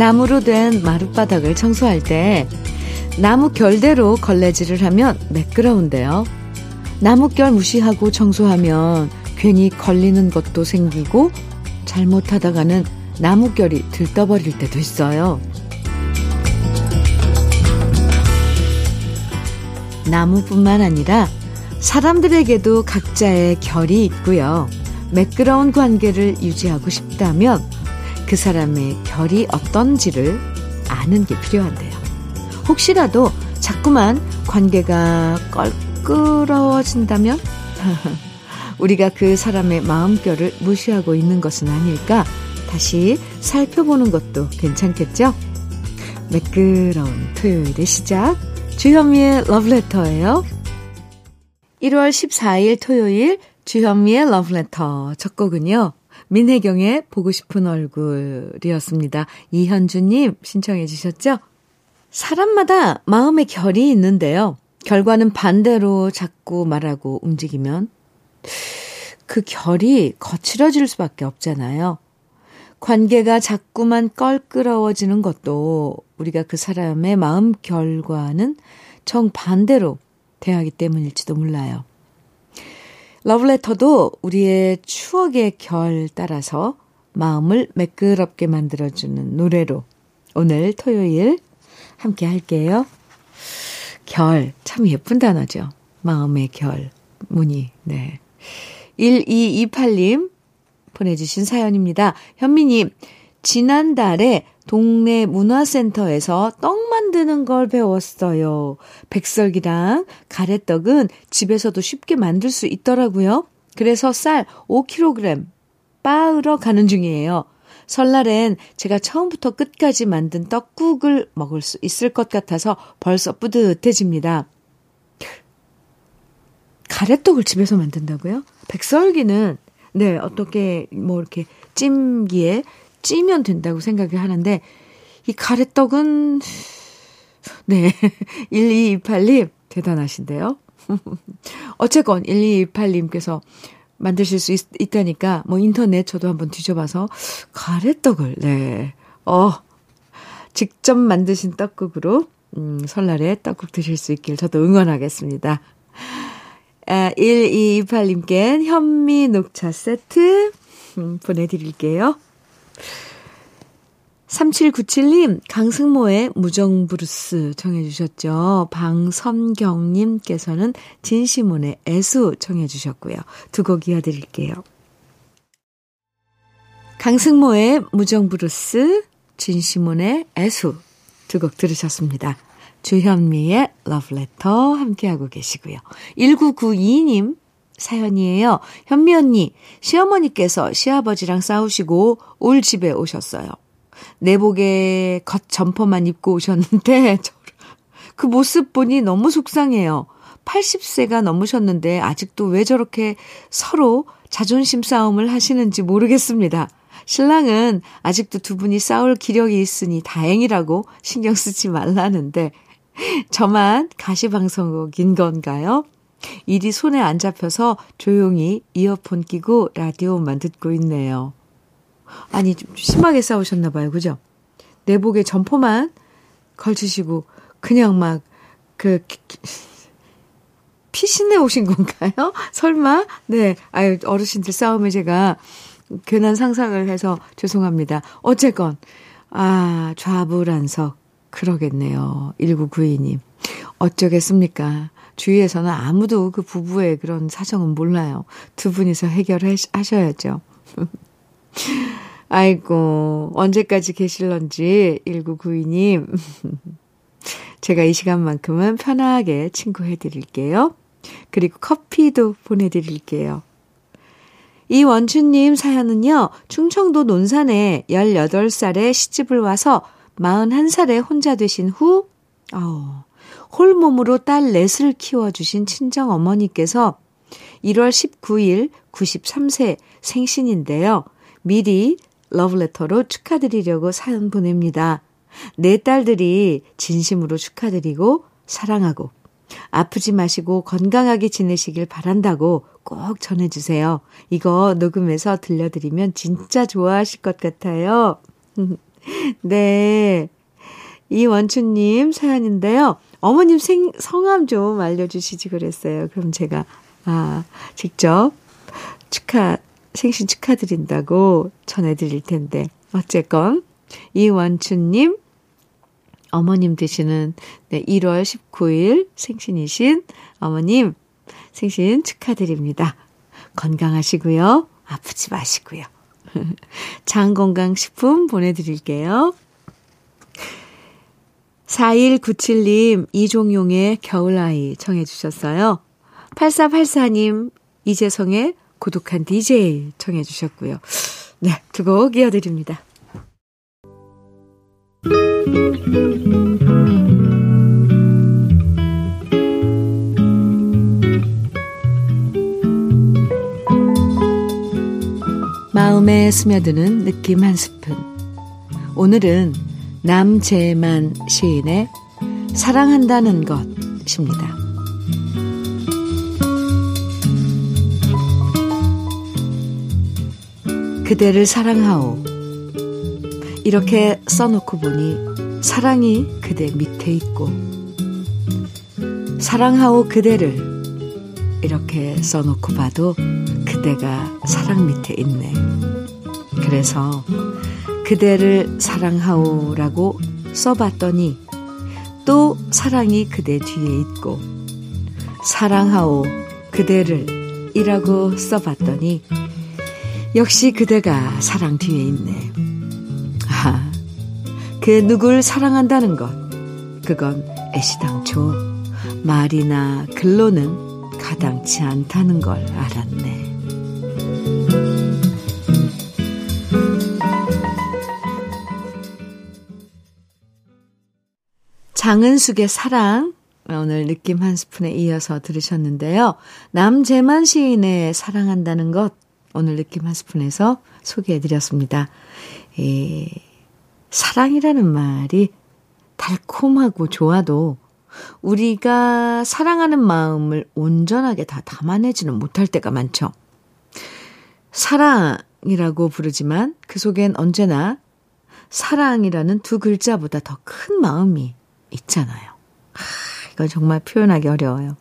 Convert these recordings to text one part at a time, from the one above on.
나무로 된 마룻바닥을 청소할 때 나무 결대로 걸레질을 하면 매끄러운데요. 나무 결 무시하고 청소하면 괜히 걸리는 것도 생기고 잘못하다가는 나무 결이 들떠버릴 때도 있어요. 나무뿐만 아니라 사람들에게도 각자의 결이 있고요. 매끄러운 관계를 유지하고 싶다면 그 사람의 결이 어떤지를 아는 게 필요한데요. 혹시라도 자꾸만 관계가 껄끄러워진다면 우리가 그 사람의 마음결을 무시하고 있는 것은 아닐까 다시 살펴보는 것도 괜찮겠죠? 매끄러운 토요일의 시작 주현미의 러브레터예요. 1월 14일 토요일 주현미의 러브레터 첫 곡은요. 민혜경의 보고 싶은 얼굴이었습니다. 이현주님 신청해 주셨죠? 사람마다 마음의 결이 있는데요. 결과는 반대로 자꾸 말하고 움직이면 그 결이 거칠어질 수밖에 없잖아요. 관계가 자꾸만 껄끄러워지는 것도 우리가 그 사람의 마음 결과는 정반대로 대하기 때문일지도 몰라요. 러브레터도 우리의 추억의 결 따라서 마음을 매끄럽게 만들어주는 노래로 오늘 토요일 함께 할게요. 결, 참 예쁜 단어죠. 마음의 결, 무늬, 네. 1228님 보내주신 사연입니다. 현미님, 지난달에 동네 문화센터에서 떡 만드는 걸 배웠어요. 백설기랑 가래떡은 집에서도 쉽게 만들 수 있더라고요. 그래서 쌀 5kg 빻으러 가는 중이에요. 설날엔 제가 처음부터 끝까지 만든 떡국을 먹을 수 있을 것 같아서 벌써 뿌듯해집니다. 가래떡을 집에서 만든다고요? 백설기는 네, 어떻게 뭐 이렇게 찜기에 찌면 된다고 생각을 하는데 이 가래떡은 네. 1228님 대단하신데요. 어쨌건 1228님께서 만드실 수 있, 있다니까 뭐 인터넷 저도 한번 뒤져봐서 가래떡을 네. 어. 직접 만드신 떡국으로 음, 설날에 떡국 드실 수 있길 저도 응원하겠습니다. 아, 1228님께 현미 녹차 세트 음, 보내드릴게요. 3797님, 강승모의 무정브루스 청해주셨죠. 방선경님께서는 진시문의 애수 청해주셨고요. 두 곡 이어드릴게요. 강승모의 무정브루스, 진시문의 애수 두 곡 들으셨습니다. 주현미의 러브레터 함께하고 계시고요. 1992님 사연이에요. 현미 언니, 시어머니께서 시아버지랑 싸우시고 올 집에 오셨어요. 내복에 겉 점퍼만 입고 오셨는데 그 모습 보니 너무 속상해요. 80세가 넘으셨는데 아직도 왜 저렇게 서로 자존심 싸움을 하시는지 모르겠습니다. 신랑은 아직도 두 분이 싸울 기력이 있으니 다행이라고 신경 쓰지 말라는데 저만 가시방송국인 건가요? 일이 손에 안 잡혀서 조용히 이어폰 끼고 라디오만 듣고 있네요. 아니, 좀 심하게 싸우셨나 봐요. 그죠? 내복에 점포만 걸치시고 그냥 막 그 피신내 오신 건가요? 설마? 네. 아유, 어르신들 싸움에 제가 괜한 상상을 해서 죄송합니다. 어쨌건 아, 좌불안석 그러겠네요. 1992님. 어쩌겠습니까? 주위에서는 아무도 그 부부의 그런 사정은 몰라요. 두 분이서 해결하셔야죠. 아이고, 언제까지 계실런지 1992님. 제가 이 시간만큼은 편하게 친구 해 드릴게요. 그리고 커피도 보내드릴게요. 이 원춘님 사연은요, 충청도 논산에 18살에 시집을 와서 41살에 혼자 되신 후, 어, 홀몸으로 딸 넷을 키워주신 친정 어머니께서 1월 19일 93세 생신인데요. 미리 러브레터로 축하드리려고 사연 보냅니다. 내 딸들이 진심으로 축하드리고 사랑하고 아프지 마시고 건강하게 지내시길 바란다고 꼭 전해주세요. 이거 녹음해서 들려드리면 진짜 좋아하실 것 같아요. 네. 이원춘님 사연인데요. 어머님 생, 성함 좀 알려주시지 그랬어요. 그럼 제가, 아, 직접 축하, 생신 축하드린다고 전해드릴 텐데. 어쨌건, 이원춘님, 어머님 되시는 네, 1월 19일 생신이신 어머님 생신 축하드립니다. 건강하시고요. 아프지 마시고요. 장건강식품 보내드릴게요. 4197님, 이종용의 겨울아이 청해주셨어요. 8484님, 이재성의 고독한 DJ 청해주셨고요. 네, 두 곡 이어드립니다. 마음에 스며드는 느낌 한 스푼. 오늘은 남재만 시인의 사랑한다는 것입니다. 그대를 사랑하오. 이렇게 써놓고 보니 사랑이 그대 밑에 있고, 사랑하오 그대를 이렇게 써놓고 봐도 그대가 사랑 밑에 있네. 그래서 그대를 사랑하오라고 써봤더니 또 사랑이 그대 뒤에 있고 사랑하오 그대를 이라고 써봤더니 역시 그대가 사랑 뒤에 있네. 아, 그 누굴 사랑한다는 것, 그건 애시당초 말이나 글로는 가당치 않다는 걸 알았네. 장은숙의 사랑 오늘 느낌 한 스푼에 이어서 들으셨는데요. 남재만 시인의 사랑한다는 것 오늘 느낌 한 스푼에서 소개해드렸습니다. 에, 사랑이라는 말이 달콤하고 좋아도 우리가 사랑하는 마음을 온전하게 다 담아내지는 못할 때가 많죠. 사랑이라고 부르지만 그 속엔 언제나 사랑이라는 두 글자보다 더 큰 마음이 있잖아요. 아, 이건 정말 표현하기 어려워요.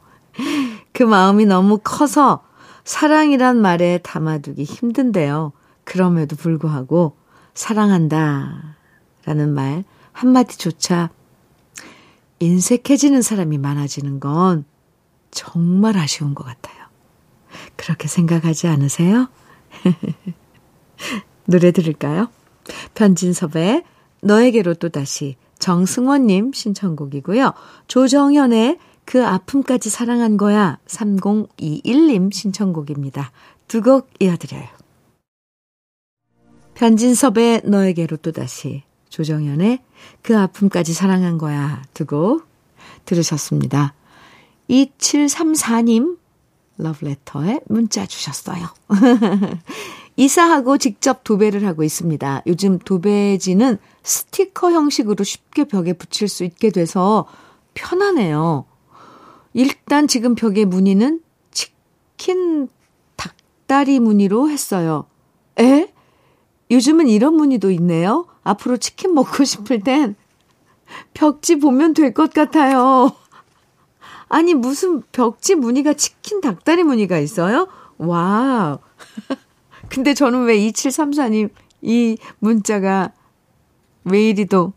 그 마음이 너무 커서 사랑이란 말에 담아두기 힘든데요. 그럼에도 불구하고 사랑한다 라는 말 한마디조차 인색해지는 사람이 많아지는 건 정말 아쉬운 것 같아요. 그렇게 생각하지 않으세요? 노래 들을까요? 변진섭의 너에게로 또다시 정승원님 신청곡이고요. 조정현의 그 아픔까지 사랑한 거야 3021님 신청곡입니다. 두 곡 이어드려요. 변진섭의 너에게로 또다시 조정현의 그 아픔까지 사랑한 거야 두 곡 들으셨습니다. 2734님 러브레터에 문자 주셨어요. 이사하고 직접 도배를 하고 있습니다. 요즘 도배지는 스티커 형식으로 쉽게 벽에 붙일 수 있게 돼서 편하네요. 일단 지금 벽에 무늬는 치킨 닭다리 무늬로 했어요. 에? 요즘은 이런 무늬도 있네요. 앞으로 치킨 먹고 싶을 땐 벽지 보면 될 것 같아요. 아니, 무슨 벽지 무늬가 치킨 닭다리 무늬가 있어요? 와우. 근데 저는 왜 2734님 이 문자가 왜 이리도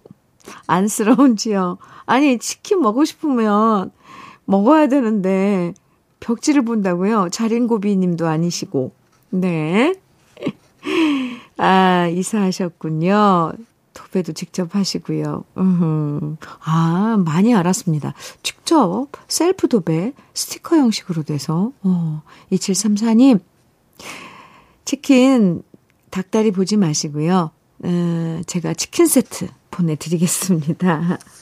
안쓰러운지요. 아니, 치킨 먹고 싶으면 먹어야 되는데, 벽지를 본다고요? 자린고비 님도 아니시고. 네. 아, 이사하셨군요. 도배도 직접 하시고요. 음, 아, 많이 알았습니다. 직접 셀프 도배 스티커 형식으로 돼서, 어, 2734님, 치킨 닭다리 보지 마시고요. 어, 제가 치킨 세트 보내드리겠습니다.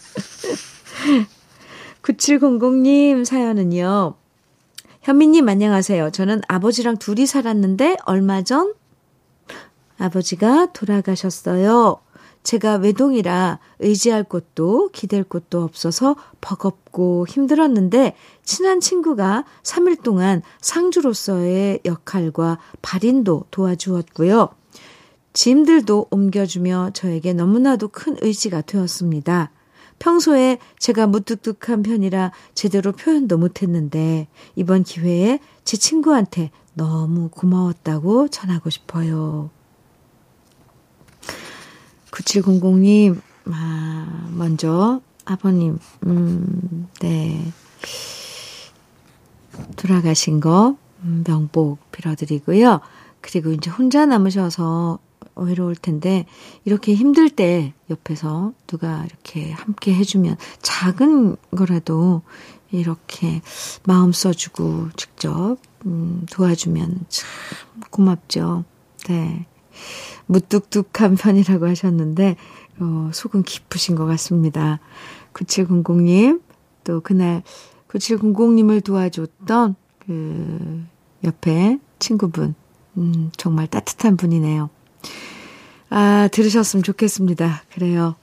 9700님 사연은요. 현미님 안녕하세요. 저는 아버지랑 둘이 살았는데 얼마 전 아버지가 돌아가셨어요. 제가 외동이라 의지할 곳도 기댈 곳도 없어서 버겁고 힘들었는데 친한 친구가 3일 동안 상주로서의 역할과 발인도 도와주었고요. 짐들도 옮겨주며 저에게 너무나도 큰 의지가 되었습니다. 평소에 제가 무뚝뚝한 편이라 제대로 표현도 못했는데 이번 기회에 제 친구한테 너무 고마웠다고 전하고 싶어요. 9700님, 아, 먼저 아버님, 음, 네. 돌아가신 거 음, 명복 빌어드리고요. 그리고 이제 혼자 남으셔서 외로울 텐데 이렇게 힘들 때 옆에서 누가 이렇게 함께 해주면 작은 거라도 이렇게 마음 써주고 직접 음, 도와주면 참 고맙죠. 네. 무뚝뚝한 편이라고 하셨는데 어, 속은 깊으신 것 같습니다. 9700님 또 그날 9700님을 도와줬던 그 옆에 친구분 음, 정말 따뜻한 분이네요. 아, 들으셨으면 좋겠습니다. 그래요.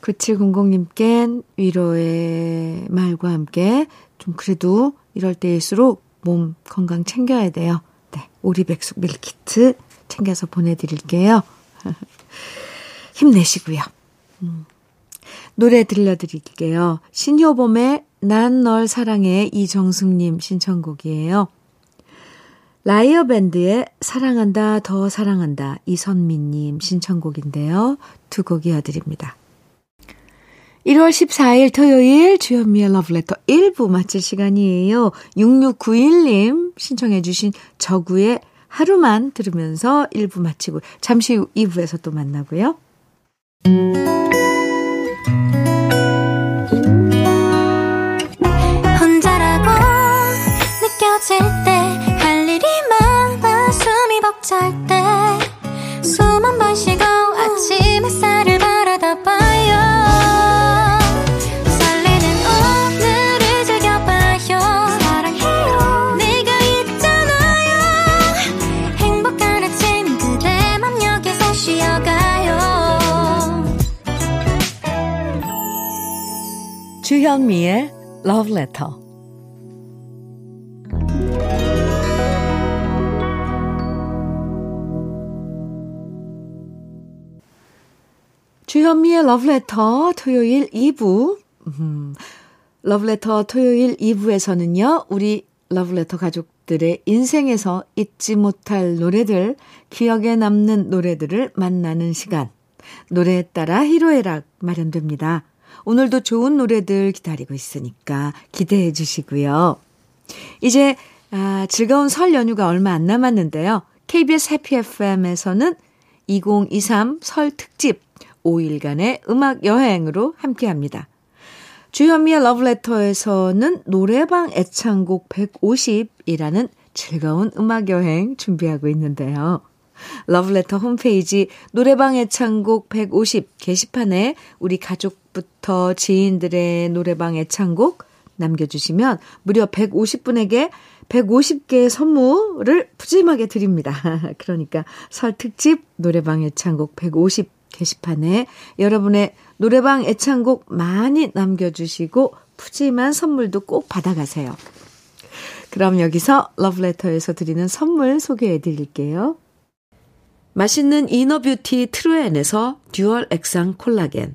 9700님께 위로의 말과 함께 좀 그래도 이럴 때일수록 몸 건강 챙겨야 돼요. 네. 오리백숙 밀키트 챙겨서 보내드릴게요. 힘내시고요. 음. 노래 들려드릴게요. 신효범의 난 널 사랑해 이정숙님 신청곡이에요. 라이어 밴드의 사랑한다 더 사랑한다 이선미님 신청곡인데요. 두 곡 이어드립니다. 1월 14일 토요일 주현미의 러브레터 1부 마칠 시간이에요. 6691님 신청해 주신 저구의 하루만 들으면서 1부 마치고 잠시 후 2부에서 또 만나고요. 혼자라고 느껴질 때 할 일이 많아 숨이 벅찰 때 숨 한 번 쉬고 아침 햇살을 주현미의 Love Letter 주현미의 러브레터 토요일 2부. 음, 러브레터 토요일 2부에서는요, 우리 러브레터 가족들의 인생에서 잊지 못할 노래들, 기억에 남는 노래들을 만나는 시간. 노래에 따라 히로애락 마련됩니다. 오늘도 좋은 노래들 기다리고 있으니까 기대해 주시고요. 이제 아, 즐거운 설 연휴가 얼마 안 남았는데요. KBS 해피 FM에서는 2023 설 특집 5일간의 음악 여행으로 함께 합니다. 주현미의 러브레터에서는 노래방 애창곡 150이라는 즐거운 음악 여행 준비하고 있는데요. 러브레터 홈페이지 노래방 애창곡 150 게시판에 우리 가족 부터 지인들의 노래방 애창곡 남겨주시면 무려 150분에게 150개의 선물을 푸짐하게 드립니다. 그러니까 설 특집 노래방 애창곡 150 게시판에 여러분의 노래방 애창곡 많이 남겨주시고 푸짐한 선물도 꼭 받아가세요. 그럼 여기서 러브레터에서 드리는 선물 소개해 드릴게요. 맛있는 inner beauty 트루엔에서 dual 액상 콜라겐,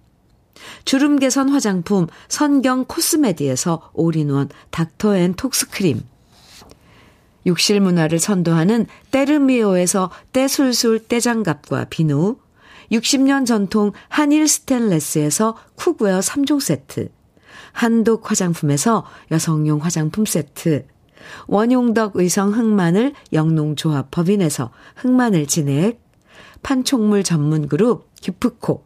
주름 개선 화장품 선경 코스메디에서 올인원 닥터앤톡스크림, 욕실 문화를 선도하는 때르미오에서 때술술 때장갑과 비누, 60년 전통 한일 스텐레스에서 cookware 3종 세트, 한독 화장품에서 여성용 화장품 세트, 원용덕 의성 흑마늘 영농조합 법인에서 흑마늘 진액, 판촉물 전문 그룹 기프코,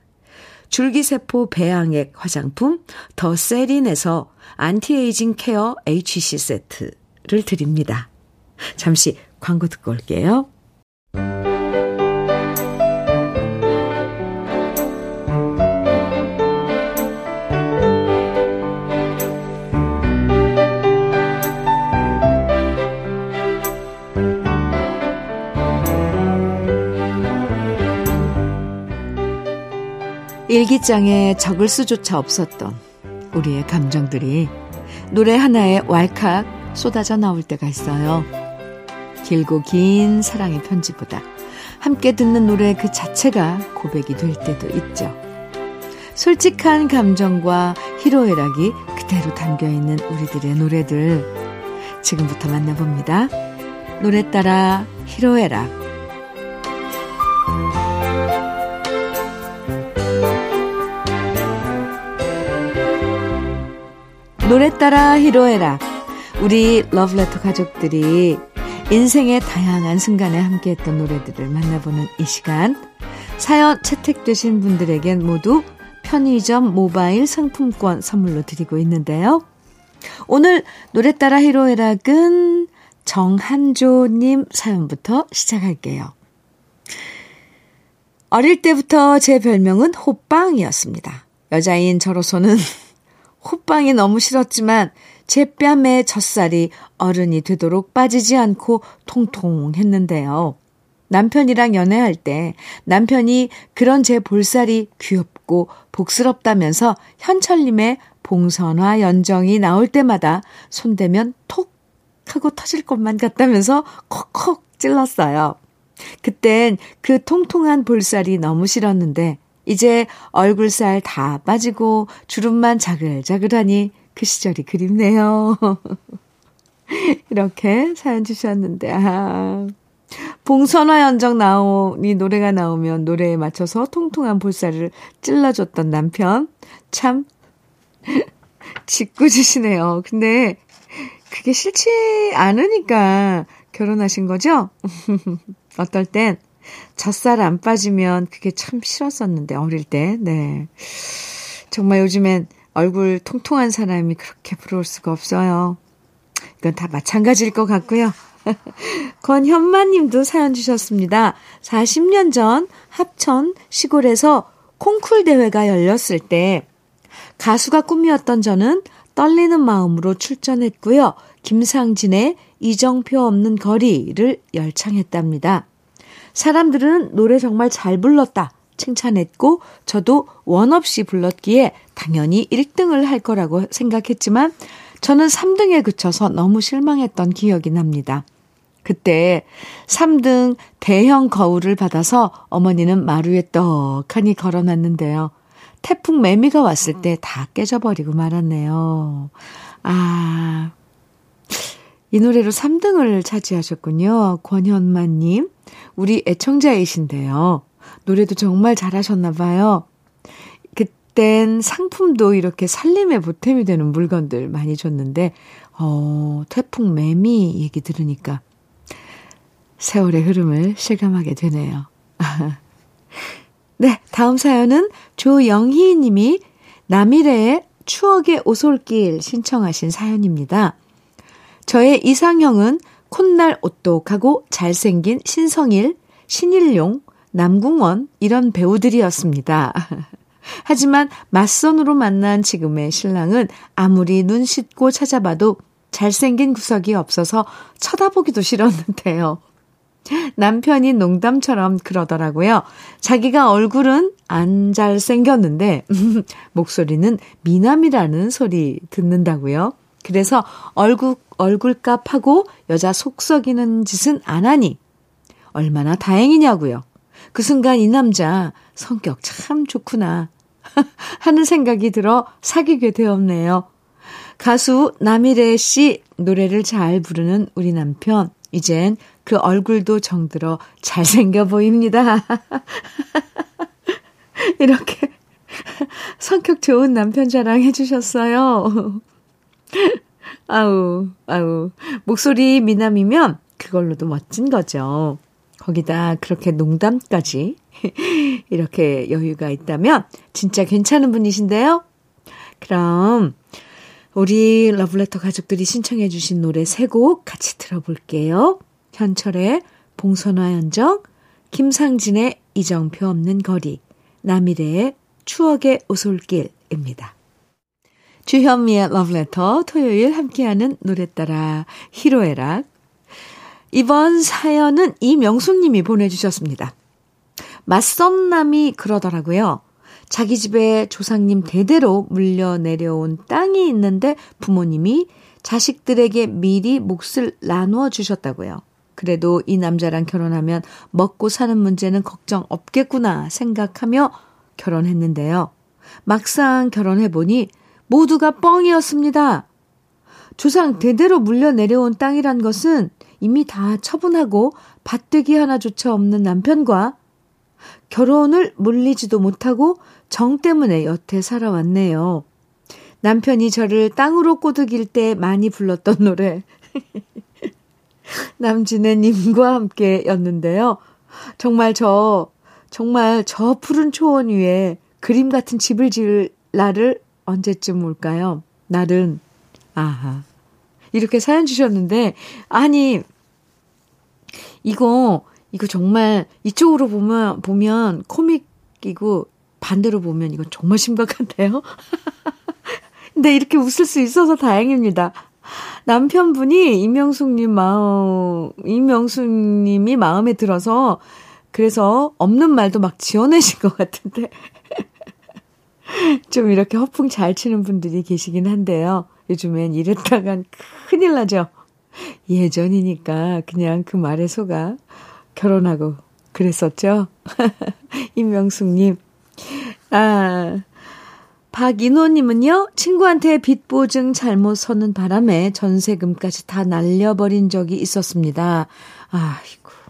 줄기세포 배양액 화장품 더 세린에서 anti-aging care HC 세트를 드립니다. 잠시 광고 듣고 올게요. 일기장에 적을 수조차 없었던 우리의 감정들이 노래 하나에 왈칵 쏟아져 나올 때가 있어요. 길고 긴 사랑의 편지보다 함께 듣는 노래 그 자체가 고백이 될 때도 있죠. 솔직한 감정과 희로애락이 그대로 담겨 있는 우리들의 노래들 지금부터 만나봅니다. 노래 따라 희로애락 노래 따라 히로에락. 우리 러브레터 가족들이 인생의 다양한 순간에 함께했던 노래들을 만나보는 이 시간. 사연 채택되신 분들에겐 모두 편의점 모바일 상품권 선물로 드리고 있는데요. 오늘 노래 따라 히로에락은 정한조님 사연부터 시작할게요. 어릴 때부터 제 별명은 호빵이었습니다. 여자인 저로서는 호빵이 너무 싫었지만 제 뺨에 젖살이 어른이 되도록 빠지지 않고 통통했는데요. 남편이랑 연애할 때 남편이 그런 제 볼살이 귀엽고 복스럽다면서 현철님의 봉선화 연정이 나올 때마다 손대면 톡 하고 터질 것만 같다면서 콕콕 찔렀어요. 그땐 그 통통한 볼살이 너무 싫었는데 이제 얼굴살 다 빠지고 주름만 자글자글하니 그 시절이 그립네요. 이렇게 사연 주셨는데, 아. 봉선화 연정 나오니 노래가 나오면 노래에 맞춰서 통통한 볼살을 찔러줬던 남편. 참, 짓궂으시네요. 근데 그게 싫지 않으니까 결혼하신 거죠? 어떨 땐 젖살 안 빠지면 그게 참 싫었었는데, 어릴 때. 네. 정말 요즘엔 얼굴 통통한 사람이 그렇게 부러울 수가 없어요. 이건 다 마찬가지일 것 같고요. 권현만 님도 사연 주셨습니다. 40년 전 합천 시골에서 콩쿨 대회가 열렸을 때 가수가 꿈이었던 저는 떨리는 마음으로 출전했고요. 김상진의 이정표 없는 거리를 열창했답니다. 사람들은 노래 정말 잘 불렀다. 칭찬했고, 저도 원 없이 불렀기에 당연히 1등을 할 거라고 생각했지만, 저는 3등에 그쳐서 너무 실망했던 기억이 납니다. 그때 3등 대형 거울을 받아서 어머니는 마루에 떡하니 걸어놨는데요. 태풍 매미가 왔을 때 다 깨져버리고 말았네요. 아, 이 노래로 3등을 차지하셨군요. 권현만님. 우리 애청자이신데요. 노래도 정말 잘하셨나 봐요. 그땐 상품도 이렇게 살림에 보탬이 되는 물건들 많이 줬는데, 어, 태풍 매미 얘기 들으니까 세월의 흐름을 실감하게 되네요. 네, 다음 사연은 조영희 님이 남일의 추억의 오솔길 신청하신 사연입니다. 저의 이상형은 콧날 오똑하고 잘생긴 신성일, 신일용, 남궁원 이런 배우들이었습니다. 하지만 맞선으로 만난 지금의 신랑은 아무리 눈 씻고 찾아봐도 잘생긴 구석이 없어서 쳐다보기도 싫었는데요. 남편이 농담처럼 그러더라고요. 자기가 얼굴은 안 잘생겼는데, 목소리는 미남이라는 소리 듣는다고요. 그래서 얼굴, 얼굴값 하고 여자 속 썩이는 짓은 안 하니 얼마나 다행이냐고요. 그 순간 이 남자 성격 참 좋구나 하는 생각이 들어 사귀게 되었네요. 가수 남일애 씨 노래를 잘 부르는 우리 남편 이젠 그 얼굴도 정들어 잘생겨 보입니다. 이렇게 성격 좋은 남편 자랑해 주셨어요. 아우, 아우. 목소리 미남이면 그걸로도 멋진 거죠. 거기다 그렇게 농담까지 이렇게 여유가 있다면 진짜 괜찮은 분이신데요? 그럼 우리 러블레터 가족들이 신청해 주신 노래 세 곡 같이 들어볼게요. 현철의 봉선화 연정, 김상진의 이정표 없는 거리, 남일의 추억의 오솔길입니다. 주현미의 러브레터 토요일 함께하는 노래 따라 히로에락 이번 사연은 이명숙님이 보내주셨습니다. 맞선 남이 그러더라고요. 자기 집에 조상님 대대로 물려 내려온 땅이 있는데 부모님이 자식들에게 미리 몫을 나누어 주셨다고요. 그래도 이 남자랑 결혼하면 먹고 사는 문제는 걱정 없겠구나 생각하며 결혼했는데요. 막상 결혼해보니 모두가 뻥이었습니다. 조상 대대로 물려 내려온 땅이란 것은 이미 다 처분하고 밭되기 하나조차 없는 남편과 결혼을 물리지도 못하고 정 때문에 여태 살아왔네요. 남편이 저를 땅으로 꼬드길 때 많이 불렀던 노래. 남진애님과 함께 였는데요. 정말 저, 정말 저 푸른 초원 위에 그림 같은 집을 지을 날을 언제쯤 올까요? 날은, 아하. 이렇게 사연 주셨는데, 아니, 이거, 이거 정말 이쪽으로 보면, 보면 코믹이고 반대로 보면 이거 정말 심각한데요? 근데 이렇게 웃을 수 있어서 다행입니다. 남편분이 이명숙님 마음, 이명숙님이 마음에 들어서 그래서 없는 말도 막 지어내신 것 같은데. 좀 이렇게 허풍 잘 치는 분들이 계시긴 한데요. 요즘엔 이랬다간 큰일 나죠. 예전이니까 그냥 그 말에 속아 결혼하고 그랬었죠. 임명숙님. 아, 박인호님은요, 친구한테 빚 보증 잘못 서는 바람에 전세금까지 다 날려버린 적이 있었습니다. 아이고.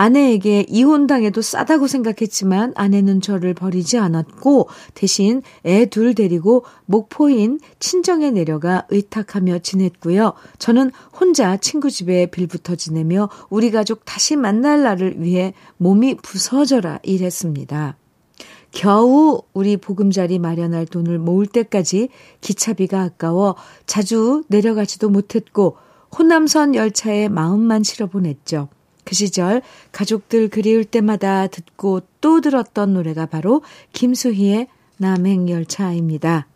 아내에게 이혼당해도 싸다고 생각했지만 아내는 저를 버리지 않았고 대신 애 둘 데리고 목포인 친정에 내려가 의탁하며 지냈고요. 저는 혼자 친구 집에 빌부터 지내며 우리 가족 다시 만날 날을 위해 몸이 부서져라 일했습니다. 겨우 우리 보금자리 마련할 돈을 모을 때까지 기차비가 아까워 자주 내려가지도 못했고 호남선 열차에 마음만 실어 보냈죠. 그 시절 가족들 그리울 때마다 듣고 또 들었던 노래가 바로 김수희의 남행열차입니다.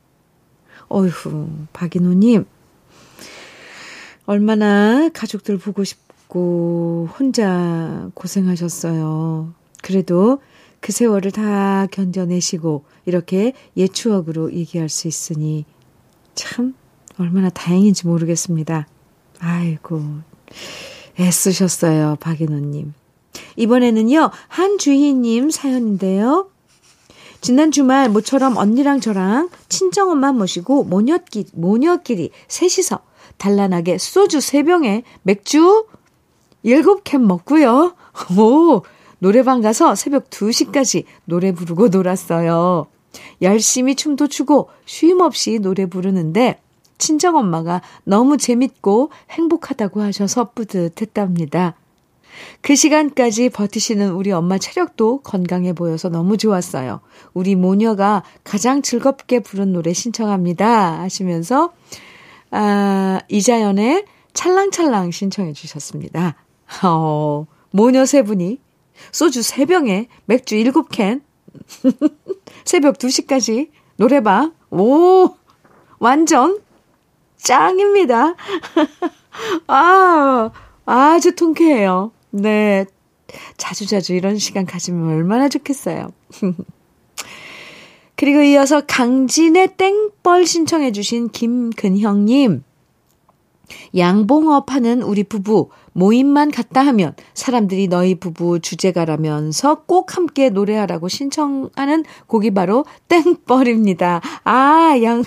어휴, 박인호님. 얼마나 가족들 보고 싶고 혼자 고생하셨어요. 그래도 그 세월을 다 견뎌내시고 이렇게 옛 추억으로 얘기할 수 있으니 참 얼마나 다행인지 모르겠습니다. 아이고, 애쓰셨어요, 박인호님. 이번에는요, 한주희님 사연인데요. 지난 주말 모처럼 언니랑 저랑 친정엄마 모시고 모녀끼리, 모녀끼리 셋이서 단란하게 소주 3병에 맥주 7캔 먹고요. 오, 노래방 가서 새벽 2시까지 노래 부르고 놀았어요. 열심히 춤도 추고 쉼 없이 노래 부르는데 친정엄마가 너무 재밌고 행복하다고 하셔서 뿌듯했답니다. 그 시간까지 버티시는 우리 엄마 체력도 건강해 보여서 너무 좋았어요. 우리 모녀가 가장 즐겁게 부른 노래 신청합니다. 하시면서, 아, 이자연의 찰랑찰랑 신청해 주셨습니다. 어, 모녀 세 분이 소주 3병에 맥주 7캔, 새벽 2시까지 노래방, 오, 완전 짱입니다. 아, 아주 통쾌해요. 네. 자주 자주 이런 시간 가지면 얼마나 좋겠어요. 그리고 이어서 강진의 땡벌 신청해주신 김근형님. 양봉업 하는 우리 부부 모임만 갔다 하면 사람들이 너희 부부 주제가라면서 꼭 함께 노래하라고 신청하는 곡이 바로 땡벌입니다. 아, 양,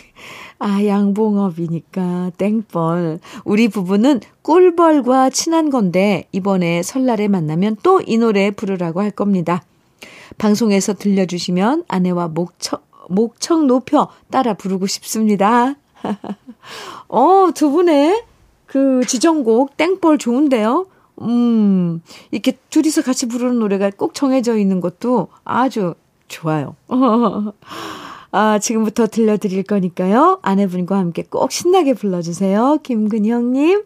아, 양봉업이니까 땡벌. 우리 부부는 꿀벌과 친한 건데 이번에 설날에 만나면 또 이 노래 부르라고 할 겁니다. 방송에서 들려주시면 아내와 목청, 목청 높여 따라 부르고 싶습니다. 어, 두 분의 그 지정곡 땡벌 좋은데요? 음, 이렇게 둘이서 같이 부르는 노래가 꼭 정해져 있는 것도 아주 좋아요. 아, 지금부터 들려드릴 거니까요. 아내분과 함께 꼭 신나게 불러주세요. 김근형님.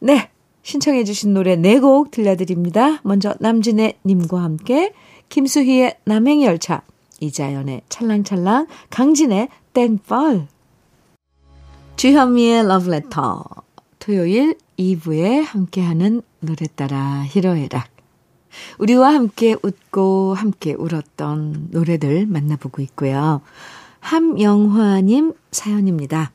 네. 신청해주신 노래 네곡 들려드립니다. 먼저 남진의 님과 함께, 김수희의 남행열차, 이자연의 찰랑찰랑, 강진의 땡벌. 주현미의 러브레터. 토요일 2부에 함께하는 노래 따라 히로에락. 우리와 함께 웃고 함께 울었던 노래들 만나보고 있고요. 함영화님 사연입니다.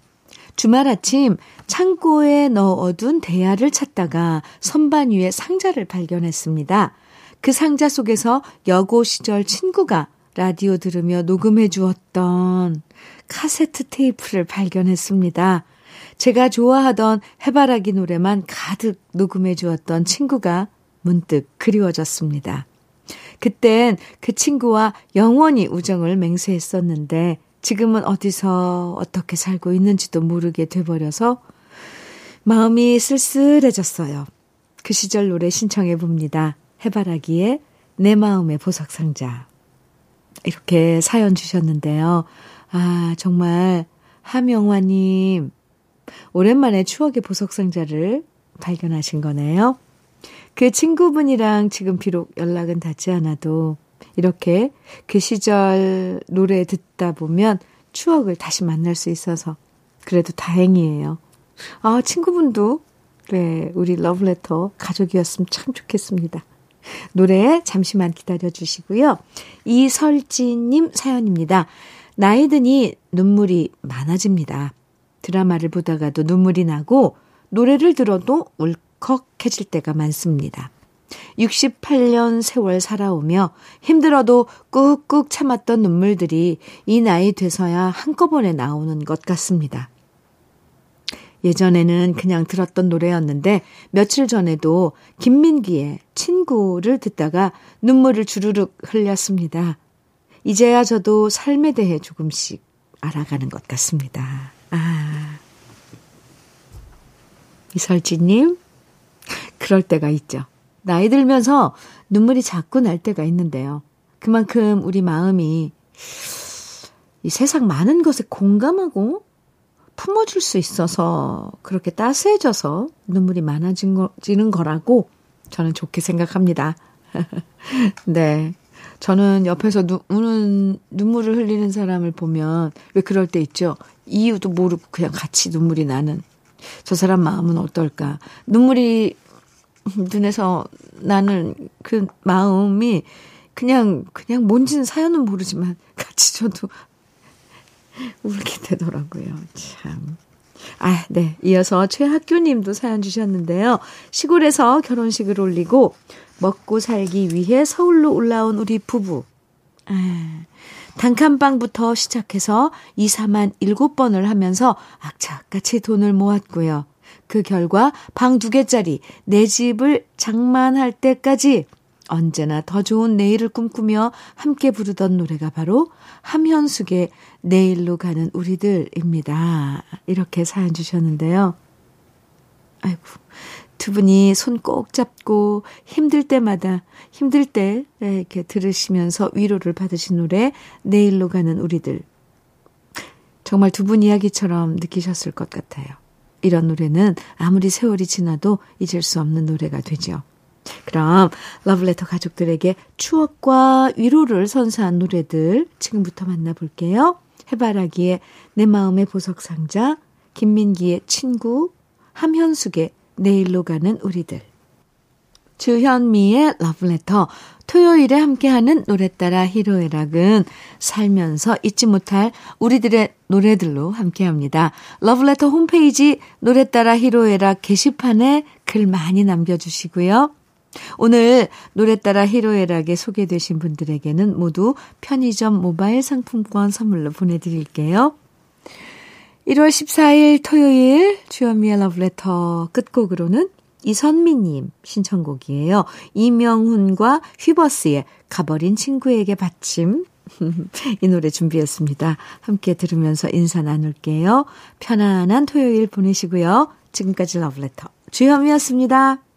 주말 아침 창고에 넣어둔 대야를 찾다가 선반 위에 상자를 발견했습니다. 그 상자 속에서 여고 시절 친구가 라디오 들으며 녹음해 주었던 카세트 테이프를 발견했습니다. 제가 좋아하던 해바라기 노래만 가득 녹음해 주었던 친구가 문득 그리워졌습니다. 그땐 그 친구와 영원히 우정을 맹세했었는데 지금은 어디서 어떻게 살고 있는지도 모르게 돼버려서 마음이 쓸쓸해졌어요. 그 시절 노래 신청해 봅니다. 해바라기에 내 마음의 보석상자. 이렇게 사연 주셨는데요. 아, 정말 함영화님, 오랜만에 추억의 보석상자를 발견하신 거네요. 그 친구분이랑 지금 비록 연락은 닿지 않아도 이렇게 그 시절 노래 듣다 보면 추억을 다시 만날 수 있어서 그래도 다행이에요. 아, 친구분도 네, 우리 러브레터 가족이었으면 참 좋겠습니다. 노래 잠시만 기다려 주시고요. 이설지님 사연입니다. 나이 드니 눈물이 많아집니다. 드라마를 보다가도 눈물이 나고 노래를 들어도 울 컥해질 때가 많습니다. 68년 세월 살아오며 힘들어도 꾹꾹 참았던 눈물들이 이 나이 돼서야 한꺼번에 나오는 것 같습니다. 예전에는 그냥 들었던 노래였는데 며칠 전에도 김민기의 친구를 듣다가 눈물을 주르륵 흘렸습니다. 이제야 저도 삶에 대해 조금씩 알아가는 것 같습니다. 아. 이설지님, 그럴 때가 있죠. 나이 들면서 눈물이 자꾸 날 때가 있는데요. 그만큼 우리 마음이 이 세상 많은 것에 공감하고 품어줄 수 있어서 그렇게 따스해져서 눈물이 많아지는 거라고 저는 좋게 생각합니다. 네. 저는 옆에서 누, 우는 눈물을 흘리는 사람을 보면 왜 그럴 때 있죠? 이유도 모르고 그냥 같이 눈물이 나는 저 사람 마음은 어떨까? 눈물이 눈에서 나는 그 마음이 그냥 그냥 뭔지는 사연은 모르지만 같이 저도 울게 되더라고요. 참. 아, 네. 이어서 최학규 님도 사연 주셨는데요. 시골에서 결혼식을 올리고 먹고 살기 위해 서울로 올라온 우리 부부. 아, 단칸방부터 시작해서 이사만 7번을 하면서 악착같이 돈을 모았고요. 그 결과 방 두 개짜리 내 집을 장만할 때까지 언제나 더 좋은 내일을 꿈꾸며 함께 부르던 노래가 바로 함현숙의 내일로 가는 우리들입니다. 이렇게 사연 주셨는데요. 아이고, 두 분이 손 꼭 잡고 힘들 때마다 힘들 때 이렇게 들으시면서 위로를 받으신 노래 내일로 가는 우리들. 정말 두 분 이야기처럼 느끼셨을 것 같아요. 이런 노래는 아무리 세월이 지나도 잊을 수 없는 노래가 되죠. 그럼 러브레터 가족들에게 추억과 위로를 선사한 노래들 지금부터 만나볼게요. 해바라기의 내 마음의 보석 상자, 김민기의 친구, 함현숙의 내일로 가는 우리들. 주현미의 러브레터 토요일에 함께하는 노래 따라 히로에락은 살면서 잊지 못할 우리들의 노래들로 함께합니다. 러브레터 홈페이지 노래 따라 히로에락 게시판에 글 많이 남겨주시고요. 오늘 노래 따라 히로에락에 소개되신 분들에게는 모두 편의점 모바일 상품권 선물로 보내드릴게요. 1월 14일 토요일 주현미의 러브레터 끝곡으로는 이선미님 신청곡이에요. 이명훈과 휘버스의 가버린 친구에게 받침 이 노래 준비했습니다. 함께 들으면서 인사 나눌게요. 편안한 토요일 보내시고요. 지금까지 러브레터 주현미였습니다.